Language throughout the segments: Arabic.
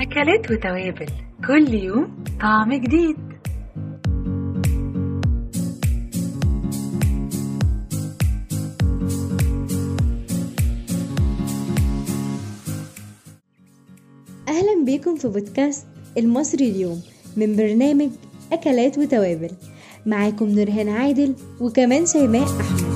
أكلات وتوابل. كل يوم طعم جديد. أهلا بيكم في بودكاست المصري اليوم من برنامج أكلات وتوابل. معاكم نورهان عادل وكمان شيماء أحمد.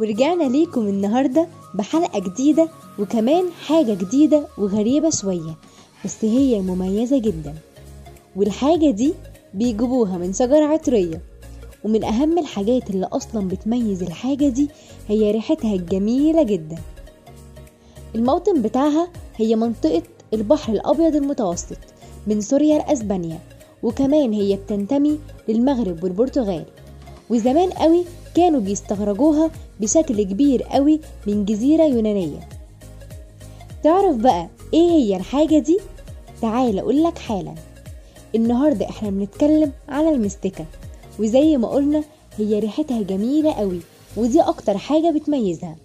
ورجعنا ليكم النهاردة بحلقة جديدة وكمان حاجة جديدة وغريبة شوية بس هي مميزة جدا. والحاجة دي بيجيبوها من شجرة عطرية. ومن أهم الحاجات اللي أصلا بتميز الحاجة دي هي ريحتها الجميلة جدا. الموطن بتاعها هي منطقة البحر الأبيض المتوسط من سوريا لأسبانيا وكمان هي بتنتمي للمغرب والبرتغال. وزمان قوي كانوا بيستخرجوها بشكل كبير قوي من جزيرة يونانية. تعرف بقى إيه هي الحاجة دي؟ تعال أقولك حالا النهاردة إحنا بنتكلم على المستكة وزي ما قلنا هي ريحتها جميلة قوي ودي أكتر حاجة بتميزها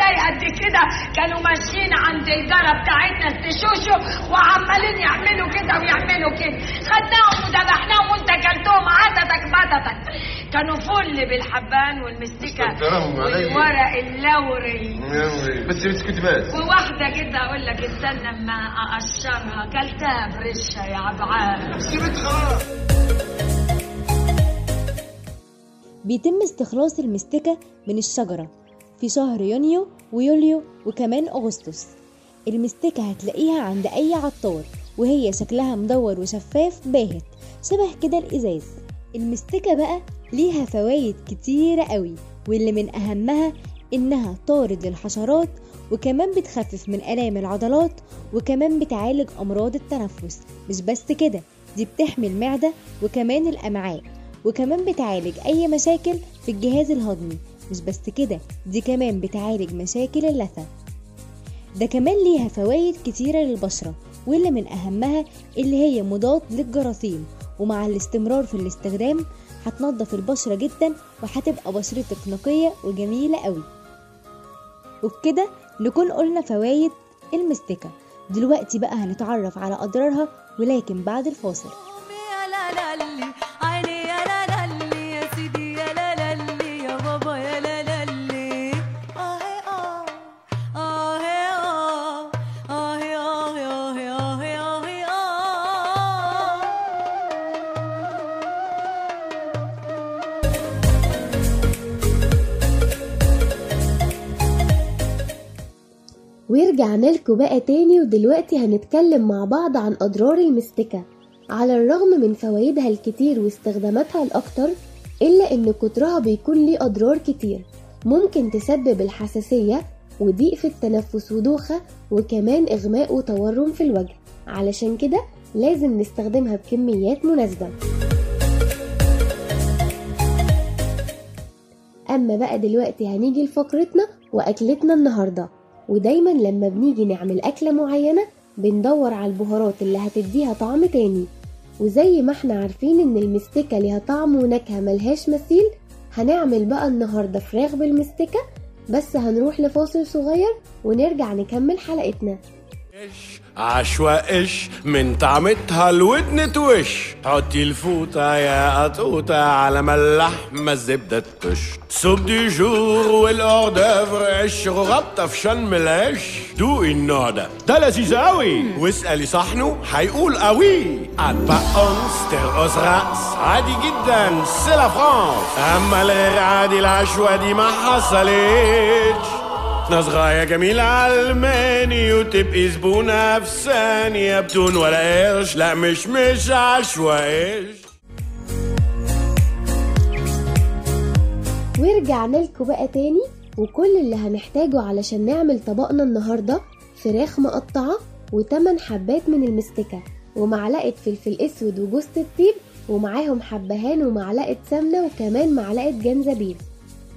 عتاي قد كده. كانوا ماشيين عند الجارة بتاعتنا استشوشوا وعمالين يعملوا كده ويعملوا كده. خدناهم وذبحناهم وانت كلتهم عددك بددك كانوا فل بالحبان والمستكة. والورق اللوري. بس بسكت بس. وواحدة كده أقول لك استنى أما أقشرها. كلتها برشة يا خلاص بيتم استخلاص المستكة من الشجرة. في شهر يونيو ويوليو وكمان أغسطس. المستكة هتلاقيها عند أي عطار وهي شكلها مدور وشفاف باهت شبه كده الإزاز. المستكة بقى ليها فوايد كتيرة قوي واللي من أهمها إنها طارد للحشرات وكمان بتخفف من آلام العضلات وكمان بتعالج أمراض التنفس. مش بس كده دي بتحمي المعدة وكمان الأمعاء وكمان بتعالج أي مشاكل في الجهاز الهضمي. مش بس كده دي كمان بتعالج مشاكل اللثة. ده كمان ليها فوائد كتيرة للبشرة واللي من أهمها اللي هي مضاد للجراثيم. ومع الاستمرار في الاستخدام هتنضف البشرة جدا وهتبقى بشرتك نقية وجميلة قوي. وبكده نكون قلنا فوائد المستكة. دلوقتي بقى هنتعرف على أضرارها ولكن بعد الفاصل. ورجعنا لكم بقى تاني ودلوقتي هنتكلم مع بعض عن أضرار المستكة. على الرغم من فوائدها الكتير واستخداماتها الأكتر إلا إن كترها بيكون ليه أضرار كتير. ممكن تسبب الحساسية وضيق في التنفس ودوخة وكمان إغماء وتورم في الوجه. علشان كده لازم نستخدمها بكميات مناسبة. أما بقى دلوقتي هنيجي لفقرتنا وأكلتنا النهاردة. ودايما لما بنيجي نعمل أكلة معينة بندور على البهارات اللي هتديها طعم تاني. وزي ما إحنا عارفين إن المستكة ليها طعم ونكهة ملهاش مثيل هنعمل بقى النهاردة فراخ بالمستكة بس هنروح لفاصل صغير ونرجع نكمل حلقتنا. إيش عشوة إيش من طعمتها الودن توش. حطي الفوطة يا قطوطة على ما اللحمة الزبدة تش سوب دي جور والأوردافر عش غطة في شن العش. دوقي النوع ده ده لذيذ قوي واسألي صحنه هيقول قوي أتبع أونس ترقص رأس عادي جدا سلا فرانس. أما الغير عادي العشوة دي ما حصلتش. نصغاية جميلة علماني وتبقي زبونة في ثانية بدون ولا قرش لا مش مش عشوائش ورجعنا لكم بقى تاني وكل اللي هنحتاجه علشان نعمل طبقنا النهاردة فراخ مقطعة وتمن حبات من المستكة ومعلقة فلفل أسود وجوز الطيب ومعاهم حبهان ومعلقة سمنة وكمان معلقة جنزبيل.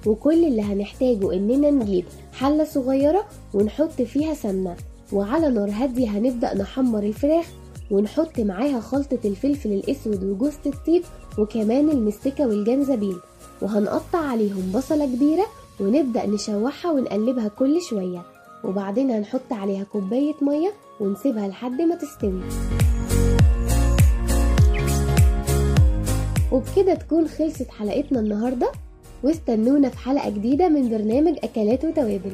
وكل اللي هنحتاجه إننا نجيب حلة صغيرة ونحط فيها سمنة. وعلى نار هادية هنبدأ نحمر الفراخ ونحط معاها خلطة الفلفل الأسود وجوز الطيب وكمان المستكة والجنزبيل. وهنقطع عليهم بصلة كبيرة ونبدأ نشوحها ونقلبها كل شوية. وبعدين هنحط عليها كوباية مية ونسيبها لحد ما تستوي. وبكده تكون خلصت حلقتنا النهاردة. واستنونا في حلقة جديدة من برنامج أكلات وتوابل.